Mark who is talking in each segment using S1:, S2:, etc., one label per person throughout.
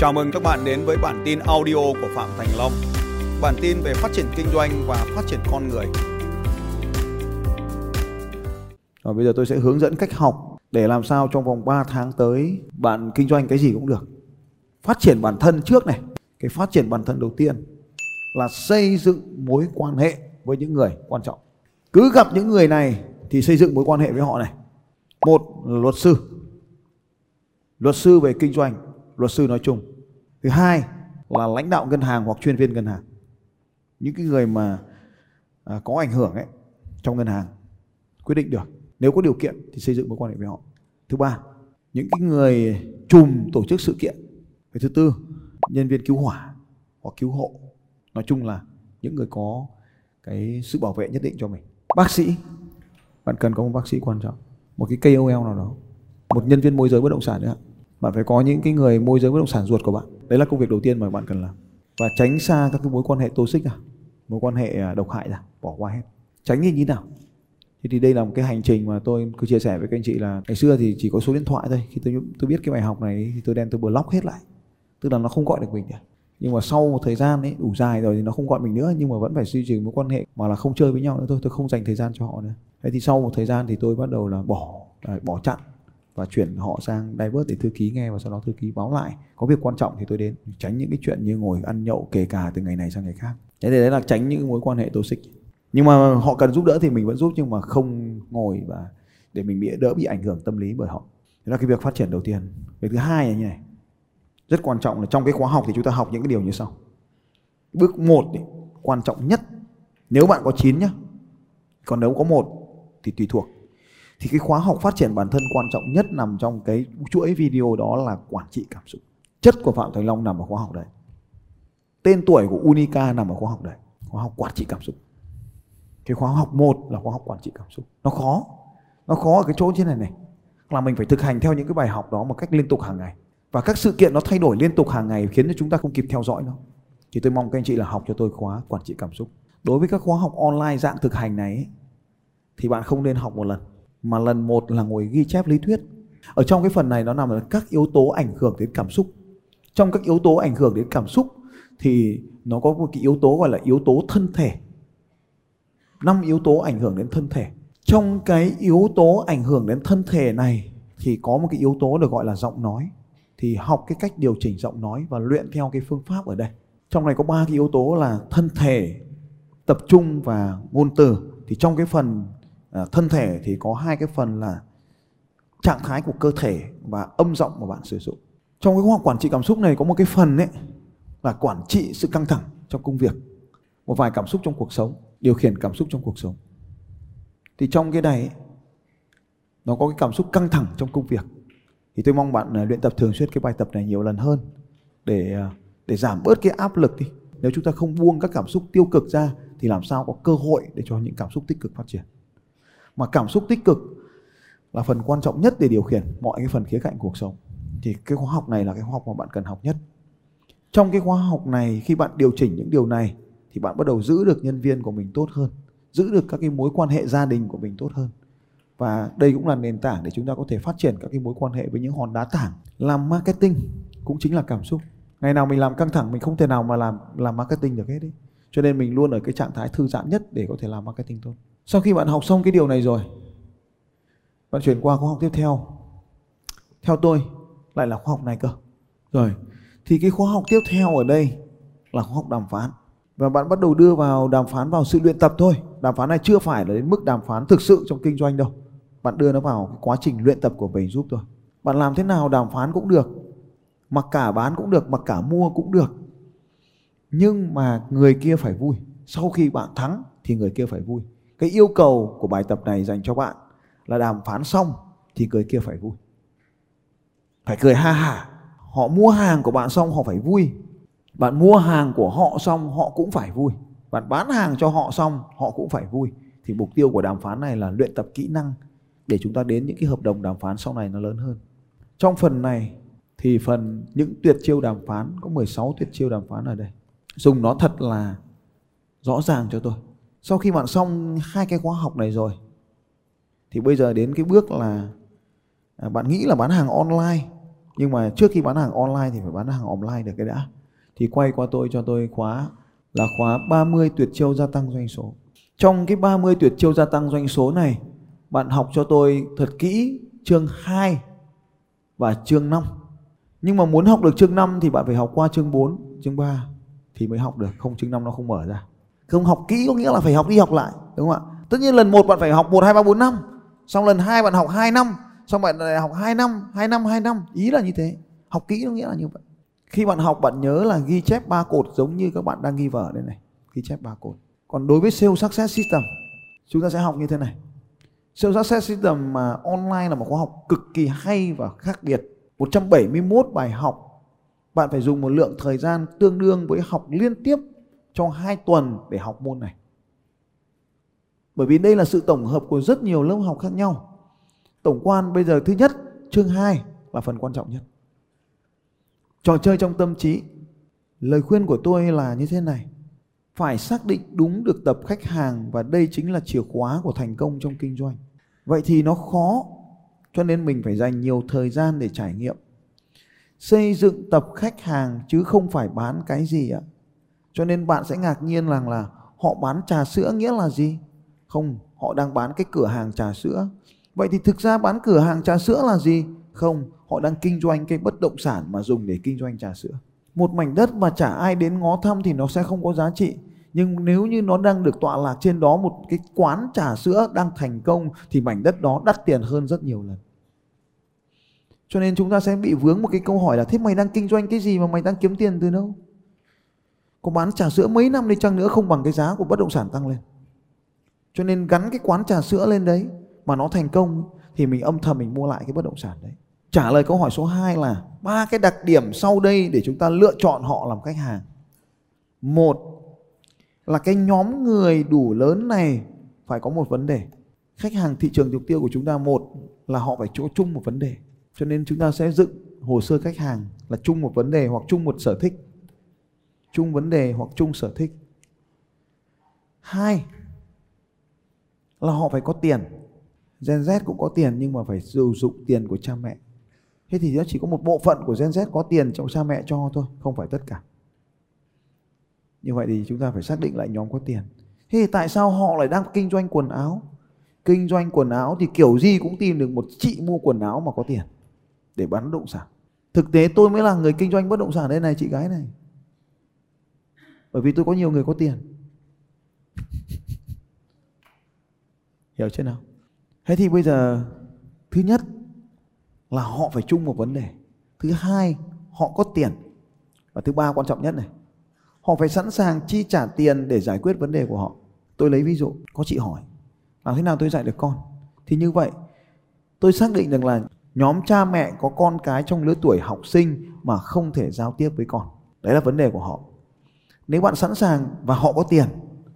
S1: Chào mừng các bạn đến với bản tin audio của Phạm Thành Long. Bản tin về phát triển kinh doanh và phát triển con người.
S2: Rồi bây giờ tôi sẽ hướng dẫn cách học để làm sao trong vòng 3 tháng tới bạn kinh doanh cái gì cũng được. Phát triển bản thân trước này. Cái phát triển bản thân đầu tiên là xây dựng mối quan hệ với những người quan trọng. Cứ gặp những người này thì xây dựng mối quan hệ với họ này. Một là luật sư. Luật sư về kinh doanh, luật sư nói chung. Thứ hai là lãnh đạo ngân hàng hoặc chuyên viên ngân hàng. Những cái người mà à, có ảnh hưởng ấy trong ngân hàng quyết định được. Nếu có điều kiện thì xây dựng mối quan hệ với họ. Thứ ba, những cái người chùm tổ chức sự kiện. Cái thứ tư, nhân viên cứu hỏa hoặc cứu hộ. Nói chung là những người có cái sự bảo vệ nhất định cho mình. Bác sĩ, bạn cần có một bác sĩ quan trọng, một cái KOL nào đó, một nhân viên môi giới bất động sản nữa. Bạn phải có những cái người môi giới bất động sản ruột của bạn. Đấy là công việc đầu tiên mà bạn cần làm. Và tránh xa các cái mối quan hệ toxic ra, mối quan hệ à, độc hại ra, bỏ qua hết. Tránh như thế nào? Thế thì đây là một cái hành trình mà tôi cứ chia sẻ với các anh chị là ngày xưa thì chỉ có số điện thoại thôi. Khi tôi tôi biết cái bài học này thì tôi đem tôi block hết lại. Tức là nó không gọi được mình nữa. Nhưng mà sau một thời gian ấy đủ dài rồi thì nó không gọi mình nữa nhưng mà vẫn phải duy trì mối quan hệ mà là không chơi với nhau nữa thôi, tôi không dành thời gian cho họ nữa. Thế thì sau một thời gian thì tôi bắt đầu là bỏ à, bỏ chặn và chuyển họ sang divert để thư ký nghe và sau đó thư ký báo lại. Có việc quan trọng thì tôi đến tránh những cái chuyện như ngồi ăn nhậu kể cả từ ngày này sang ngày khác. Thế thì đấy là tránh những mối quan hệ toxic. Nhưng mà họ cần giúp đỡ thì mình vẫn giúp nhưng mà không ngồi và để mình bị đỡ bị ảnh hưởng tâm lý bởi họ. Đó là cái việc phát triển đầu tiên. Việc thứ hai là như này. Rất quan trọng là trong cái khóa học thì chúng ta học những cái điều như sau. Bước một ý, quan trọng nhất. Nếu bạn có 9 nhá còn nếu có một thì tùy thuộc thì cái khóa học phát triển bản thân quan trọng nhất nằm trong cái chuỗi video đó là quản trị cảm xúc. Chất của phạm thành long nằm ở khóa học đấy. Tên tuổi của unica nằm ở khóa học đấy. Khóa học quản trị cảm xúc. Cái khóa học một là khóa học quản trị cảm xúc. Nó khó. Nó khó ở cái chỗ trên này này. Là mình phải thực hành theo những cái bài học đó một cách liên tục hàng ngày. Và các sự kiện nó thay đổi liên tục hàng ngày khiến cho chúng ta không kịp theo dõi nó. Thì tôi mong các anh chị là học cho tôi khóa quản trị cảm xúc. Đối với các khóa học online dạng thực hành này ấy, thì bạn không nên học một lần mà lần một là ngồi ghi chép lý thuyết. Ở trong cái phần này nó nằm ở các yếu tố ảnh hưởng đến cảm xúc. Trong các yếu tố ảnh hưởng đến cảm xúc thì nó có một cái yếu tố gọi là yếu tố thân thể. Năm yếu tố ảnh hưởng đến thân thể. Trong cái yếu tố ảnh hưởng đến thân thể này thì có một cái yếu tố được gọi là giọng nói. Thì học cái cách điều chỉnh giọng nói và luyện theo cái phương pháp ở đây. Trong này có ba cái yếu tố là thân thể, tập trung và ngôn từ. Thì trong cái phần à, thân thể thì có hai cái phần là trạng thái của cơ thể và âm giọng mà bạn sử dụng. Trong cái khoa học quản trị cảm xúc này có một cái phần ấy là quản trị sự căng thẳng trong công việc một vài cảm xúc trong cuộc sống điều khiển cảm xúc trong cuộc sống. Thì trong cái này ấy, nó có cái cảm xúc căng thẳng trong công việc. Thì tôi mong bạn à, luyện tập thường xuyên cái bài tập này nhiều lần hơn để à, để giảm bớt cái áp lực đi. Nếu chúng ta không buông các cảm xúc tiêu cực ra thì làm sao có cơ hội để cho những cảm xúc tích cực phát triển? Mà cảm xúc tích cực là phần quan trọng nhất để điều khiển mọi cái phần khía cạnh cuộc sống. Thì cái khóa học này là cái khóa học mà bạn cần học nhất. Trong cái khóa học này, khi bạn điều chỉnh những điều này, thì bạn bắt đầu giữ được nhân viên của mình tốt hơn, giữ được các cái mối quan hệ gia đình của mình tốt hơn. Và đây cũng là nền tảng để chúng ta có thể phát triển các cái mối quan hệ với những hòn đá tảng. Làm marketing cũng chính là cảm xúc. Ngày nào mình làm căng thẳng, mình không thể nào mà làm làm marketing được hết đấy cho nên mình luôn ở cái trạng thái thư giãn nhất để có thể làm marketing tốt sau khi bạn học xong cái điều này rồi, bạn chuyển qua khóa học tiếp theo. Theo tôi, lại là khóa học này cơ. Rồi, thì cái khóa học tiếp theo ở đây là khóa học đàm phán. Và bạn bắt đầu đưa vào đàm phán vào sự luyện tập thôi. Đàm phán này chưa phải là đến mức đàm phán thực sự trong kinh doanh đâu. Bạn đưa nó vào cái quá trình luyện tập của mình giúp thôi bạn làm thế nào đàm phán cũng được, mặc cả bán cũng được, mặc cả mua cũng được. Nhưng mà người kia phải vui. Sau khi bạn thắng thì người kia phải vui cái yêu cầu của bài tập này dành cho bạn là đàm phán xong thì người kia phải vui. Phải cười ha hả họ mua hàng của bạn xong họ phải vui. Bạn mua hàng của họ xong họ cũng phải vui. Bạn bán hàng cho họ xong họ cũng phải vui. Thì mục tiêu của đàm phán này là luyện tập kỹ năng để chúng ta đến những cái hợp đồng đàm phán sau này nó lớn hơn. Trong phần này thì phần những tuyệt chiêu đàm phán, có 16 tuyệt chiêu đàm phán ở đây. Dùng nó thật là rõ ràng cho tôi sau khi bạn xong hai cái khóa học này rồi thì bây giờ đến cái bước là à, bạn nghĩ là bán hàng online. Nhưng mà trước khi bán hàng online thì phải bán hàng offline được cái đã. Thì quay qua tôi cho tôi khóa là khóa 30 tuyệt chiêu gia tăng doanh số. Trong cái 30 tuyệt chiêu gia tăng doanh số này bạn học cho tôi thật kỹ chương 2 và chương 5 nhưng mà muốn học được chương 5 thì bạn phải học qua chương 4 chương 3 thì mới học được. Không chương 5 nó không mở ra không học kỹ có nghĩa là phải học đi học lại, đúng không ạ? Tất nhiên lần một bạn phải học 1 2 3 4 năm. Xong lần hai bạn học 2 năm. Xong bạn lại học 2 năm 2 năm 2 năm. Ý là như thế. Học kỹ có nghĩa là như vậy. Khi bạn học, bạn nhớ là ghi chép ba cột giống như các bạn đang ghi vở đây này. Ghi chép ba cột. Còn đối với sales success system, chúng ta sẽ học như thế này. Sales success system mà online là một khóa học cực kỳ hay và khác biệt. 171 bài học. Bạn phải dùng một lượng thời gian tương đương với học liên tiếp trong 2 tuần để học môn này. Bởi vì đây là sự tổng hợp của rất nhiều lớp học khác nhau. Tổng quan bây giờ thứ nhất, chương 2 là phần quan trọng nhất. Trò chơi trong tâm trí. Lời khuyên của tôi là như thế này. Phải xác định đúng được tập khách hàng và đây chính là chìa khóa của thành công trong kinh doanh. Vậy thì nó khó, cho nên mình phải dành nhiều thời gian để trải nghiệm. Xây dựng tập khách hàng chứ không phải bán cái gì ạ cho nên bạn sẽ ngạc nhiên rằng là họ bán trà sữa nghĩa là gì? Không, họ đang bán cái cửa hàng trà sữa. Vậy thì thực ra bán cửa hàng trà sữa là gì? Không, họ đang kinh doanh cái bất động sản mà dùng để kinh doanh trà sữa. Một mảnh đất mà chả ai đến ngó thăm thì nó sẽ không có giá trị. Nhưng nếu như nó đang được tọa lạc trên đó một cái quán trà sữa đang thành công thì mảnh đất đó đắt tiền hơn rất nhiều lần. Cho nên chúng ta sẽ bị vướng một cái câu hỏi là, thế mày đang kinh doanh cái gì mà mày đang kiếm tiền từ đâu? Có bán trà sữa mấy năm đi chăng nữa không bằng cái giá của bất động sản tăng lên. Cho nên gắn cái quán trà sữa lên đấy mà nó thành công thì mình âm thầm mình mua lại cái bất động sản đấy. Trả lời câu hỏi số 2 là ba cái đặc điểm sau đây để chúng ta lựa chọn họ làm khách hàng. Một là cái nhóm người đủ lớn này phải có một vấn đề. Khách hàng thị trường mục tiêu của chúng ta một là họ phải chỗ chung một vấn đề. Cho nên chúng ta sẽ dựng hồ sơ khách hàng là chung một vấn đề hoặc chung một sở thích chung vấn đề hoặc chung sở thích. Hai là họ phải có tiền. Gen Z cũng có tiền nhưng mà phải sử dụng tiền của cha mẹ. Thế thì nó chỉ có một bộ phận của Gen Z có tiền trong cha mẹ cho thôi, không phải tất cả. Như vậy thì chúng ta phải xác định lại nhóm có tiền. Thế thì tại sao họ lại đang kinh doanh quần áo? Kinh doanh quần áo thì kiểu gì cũng tìm được một chị mua quần áo mà có tiền để bán bất động sản. Thực tế tôi mới là người kinh doanh bất động sản đây này, chị gái này bởi vì tôi có nhiều người có tiền. Hiểu chưa nào? Thế thì bây giờ, thứ nhất là họ phải chung một vấn đề. Thứ hai, họ có tiền. Và thứ ba quan trọng nhất này, họ phải sẵn sàng chi trả tiền để giải quyết vấn đề của họ. Tôi lấy ví dụ, có chị hỏi, làm thế nào tôi dạy được con? Thì như vậy, tôi xác định được là nhóm cha mẹ có con cái trong lứa tuổi học sinh mà không thể giao tiếp với con. Đấy là vấn đề của họ nếu bạn sẵn sàng và họ có tiền,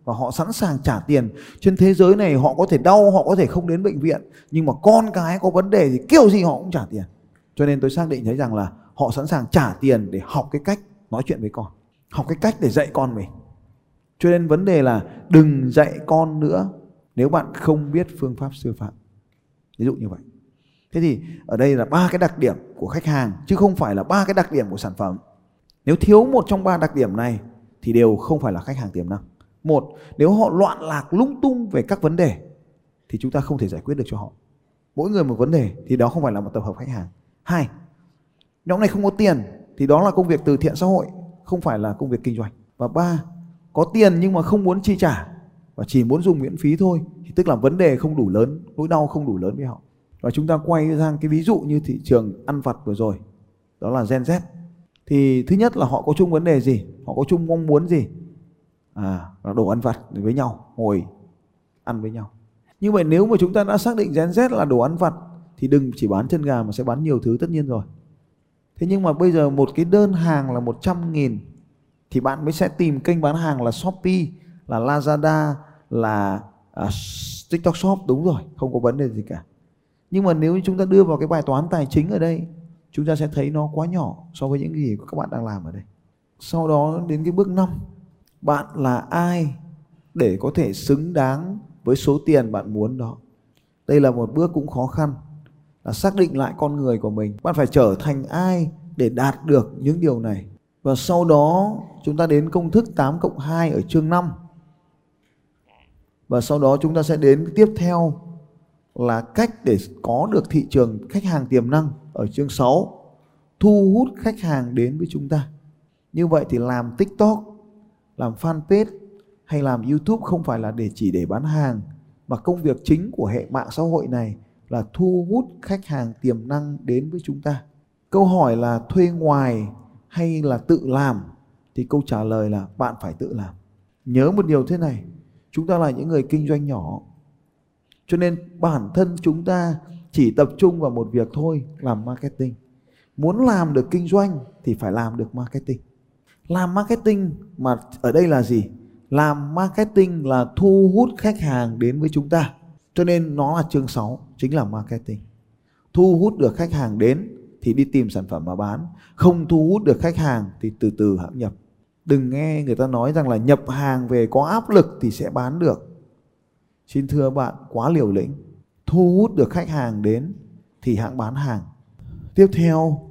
S2: và họ sẵn sàng trả tiền, trên thế giới này họ có thể đau, họ có thể không đến bệnh viện, nhưng mà con cái có vấn đề thì kiểu gì họ cũng trả tiền. Cho nên tôi xác định thấy rằng là họ sẵn sàng trả tiền để học cái cách nói chuyện với con, học cái cách để dạy con mình. Cho nên vấn đề là đừng dạy con nữa nếu bạn không biết phương pháp sư phạm. Ví dụ như vậy. Thế thì ở đây là ba cái đặc điểm của khách hàng, chứ không phải là ba cái đặc điểm của sản phẩm. Nếu thiếu một trong ba đặc điểm này thì đều không phải là khách hàng tiềm năng. Một, nếu họ loạn lạc, lung tung về các vấn đề, thì chúng ta không thể giải quyết được cho họ. Mỗi người một vấn đề, thì đó không phải là một tập hợp khách hàng. Hai, nhóm này không có tiền, thì đó là công việc từ thiện xã hội, không phải là công việc kinh doanh. Và ba, có tiền nhưng mà không muốn chi trả, và chỉ muốn dùng miễn phí thôi, thì tức là vấn đề không đủ lớn, nỗi đau không đủ lớn với họ. Và chúng ta quay sang cái ví dụ như thị trường ăn vặt vừa rồi, đó là Gen Z thì thứ nhất là họ có chung vấn đề gì? Họ có chung mong muốn gì? À là đồ ăn vặt với nhau ngồi ăn với nhau. Như vậy nếu mà chúng ta đã xác định Gen Z là đồ ăn vặt thì đừng chỉ bán chân gà mà sẽ bán nhiều thứ tất nhiên rồi. Thế nhưng mà bây giờ một cái đơn hàng là 100 nghìn thì bạn mới sẽ tìm kênh bán hàng là Shopee là Lazada là à, TikTok Shop đúng rồi không có vấn đề gì cả. Nhưng mà nếu chúng ta đưa vào cái bài toán tài chính ở đây chúng ta sẽ thấy nó quá nhỏ so với những gì các bạn đang làm ở đây. Sau đó đến cái bước 5 bạn là ai để có thể xứng đáng với số tiền bạn muốn đó? Đây là một bước cũng khó khăn, là xác định lại con người của mình. Bạn phải trở thành ai để đạt được những điều này? Và sau đó, chúng ta đến công thức 8 cộng 2 ở chương 5 và sau đó chúng ta sẽ đến tiếp theo là cách để có được thị trường khách hàng tiềm năng ở chương 6 thu hút khách hàng đến với chúng ta. Như vậy thì làm tiktok, làm fanpage hay làm youtube không phải là để chỉ để bán hàng, mà công việc chính của hệ mạng xã hội này là thu hút khách hàng tiềm năng đến với chúng ta. Câu hỏi là thuê ngoài hay là tự làm? Thì câu trả lời là bạn phải tự làm. Nhớ một điều thế này, chúng ta là những người kinh doanh nhỏ cho nên bản thân chúng ta chỉ tập trung vào một việc thôi, làm marketing. Muốn làm được kinh doanh thì phải làm được marketing. Làm marketing mà ở đây là gì? Làm marketing là thu hút khách hàng đến với chúng ta. Cho nên nó là chương 6 chính là marketing. Thu hút được khách hàng đến thì đi tìm sản phẩm mà bán. Không thu hút được khách hàng thì từ từ hãng nhập. Đừng nghe người ta nói rằng là nhập hàng về có áp lực thì sẽ bán được xin thưa bạn, quá liều lĩnh, thu hút được khách hàng đến thì hãng bán hàng. Tiếp theo,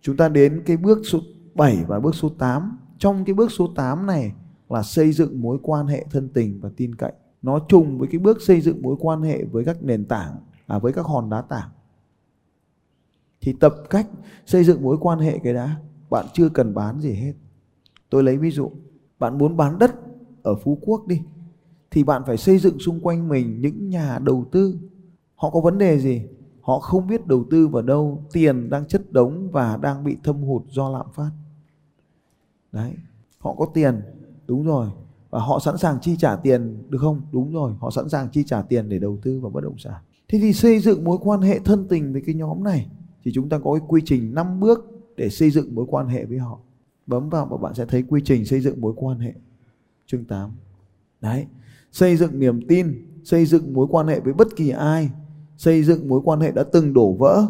S2: chúng ta đến cái bước số 7 và bước số 8 trong cái bước số 8 này là xây dựng mối quan hệ thân tình và tin cậy. Nó trùng với cái bước xây dựng mối quan hệ với các nền tảng à với các hòn đá tảng. Thì tập cách xây dựng mối quan hệ cái đã, bạn chưa cần bán gì hết. Tôi lấy ví dụ, bạn muốn bán đất ở phú quốc đi thì bạn phải xây dựng xung quanh mình những nhà đầu tư. Họ có vấn đề gì? Họ không biết đầu tư vào đâu. Tiền đang chất đống và đang bị thâm hụt do lạm phát. Đấy, họ có tiền, đúng rồi. Và họ sẵn sàng chi trả tiền, được không? Đúng rồi, họ sẵn sàng chi trả tiền để đầu tư vào bất động sản. Thế thì xây dựng mối quan hệ thân tình với cái nhóm này, thì chúng ta có cái quy trình 5 bước để xây dựng mối quan hệ với họ. Bấm vào và bạn sẽ thấy quy trình xây dựng mối quan hệ. Chương 8 đấy xây dựng niềm tin xây dựng mối quan hệ với bất kỳ ai xây dựng mối quan hệ đã từng đổ vỡ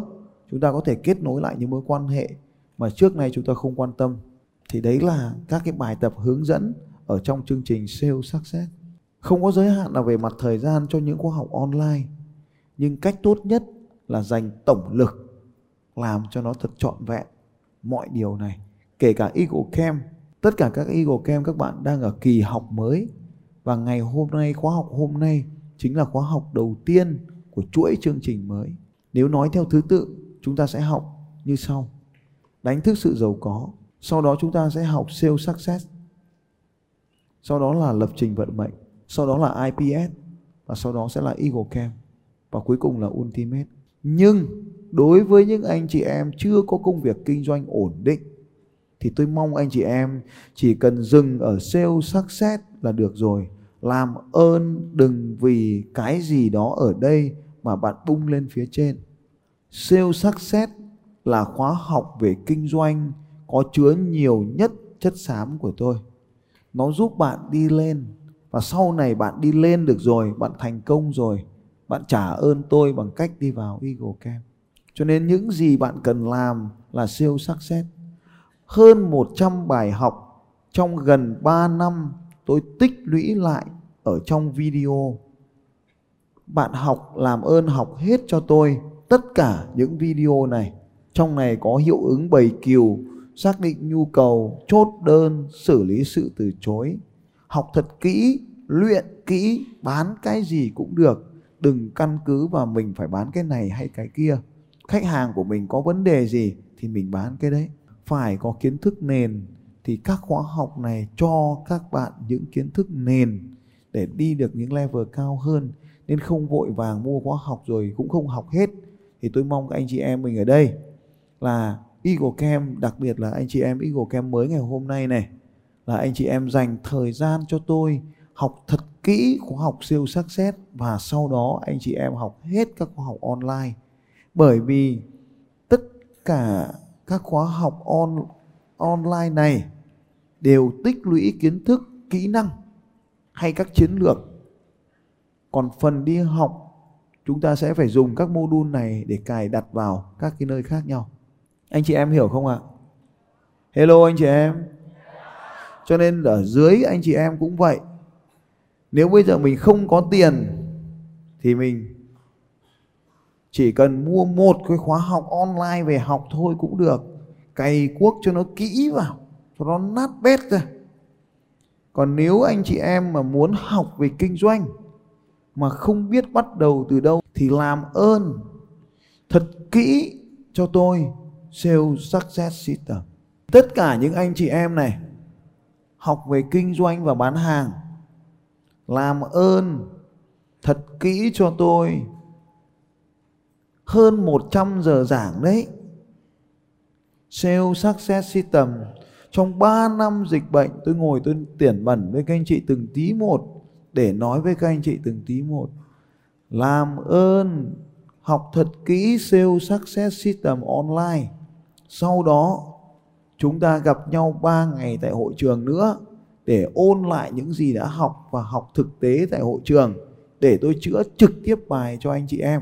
S2: chúng ta có thể kết nối lại những mối quan hệ mà trước nay chúng ta không quan tâm thì đấy là các cái bài tập hướng dẫn ở trong chương trình Sale Success. Không có giới hạn nào về mặt thời gian cho những khóa học online. Nhưng cách tốt nhất là dành tổng lực làm cho nó thật trọn vẹn mọi điều này. Kể cả Eagle Camp, tất cả các Eagle Camp các bạn đang ở kỳ học mới và ngày hôm nay khóa học hôm nay chính là khóa học đầu tiên của chuỗi chương trình mới. Nếu nói theo thứ tự, chúng ta sẽ học như sau. Đánh thức sự giàu có, sau đó chúng ta sẽ học sales success sau đó là lập trình vận mệnh sau đó là IPS và sau đó sẽ là Eagle Camp và cuối cùng là Ultimate nhưng đối với những anh chị em chưa có công việc kinh doanh ổn định thì tôi mong anh chị em chỉ cần dừng ở sale success là được rồi. Làm ơn đừng vì cái gì đó ở đây mà bạn bung lên phía trên. Sale success là khóa học về kinh doanh có chứa nhiều nhất chất xám của tôi. Nó giúp bạn đi lên và sau này bạn đi lên được rồi, bạn thành công rồi, bạn trả ơn tôi bằng cách đi vào Eagle Camp. Cho nên những gì bạn cần làm là siêu success hơn 100 bài học trong gần 3 năm tôi tích lũy lại ở trong video bạn học làm ơn học hết cho tôi tất cả những video này trong này có hiệu ứng bầy kiều xác định nhu cầu, chốt đơn, xử lý sự từ chối. Học thật kỹ, luyện kỹ, bán cái gì cũng được. Đừng căn cứ vào mình phải bán cái này hay cái kia. Khách hàng của mình có vấn đề gì thì mình bán cái đấy. Phải có kiến thức nền thì các khóa học này cho các bạn những kiến thức nền để đi được những level cao hơn. Nên không vội vàng mua khóa học rồi cũng không học hết. Thì tôi mong các anh chị em mình ở đây là Eagle Camp, đặc biệt là anh chị em Eagle Camp mới ngày hôm nay này, là anh chị em dành thời gian cho tôi học thật kỹ khóa học siêu sắc xét và sau đó anh chị em học hết các khóa học online. Bởi vì tất cả các khóa học on, online này đều tích lũy kiến thức, kỹ năng hay các chiến lược còn phần đi học, chúng ta sẽ phải dùng các module này để cài đặt vào các cái nơi khác nhau anh chị em hiểu không ạ? Hello anh chị em. Cho nên ở dưới anh chị em cũng vậy. Nếu bây giờ mình không có tiền thì mình chỉ cần mua một cái khóa học online về học thôi cũng được. Cày cuốc cho nó kỹ vào, cho nó nát bét ra. Còn nếu anh chị em mà muốn học về kinh doanh mà không biết bắt đầu từ đâu thì làm ơn thật kỹ cho tôi, sales success system. Tất cả những anh chị em này học về kinh doanh và bán hàng, làm ơn thật kỹ cho tôi hơn 100 giờ giảng đấy. Sales Success System. Trong 3 năm dịch bệnh, tôi ngồi tôi tiển bẩn với các anh chị từng tí một để nói với các anh chị từng tí một. Làm ơn, học thật kỹ Sales Success System online. Sau đó, chúng ta gặp nhau 3 ngày tại hội trường nữa để ôn lại những gì đã học và học thực tế tại hội trường để tôi chữa trực tiếp bài cho anh chị em.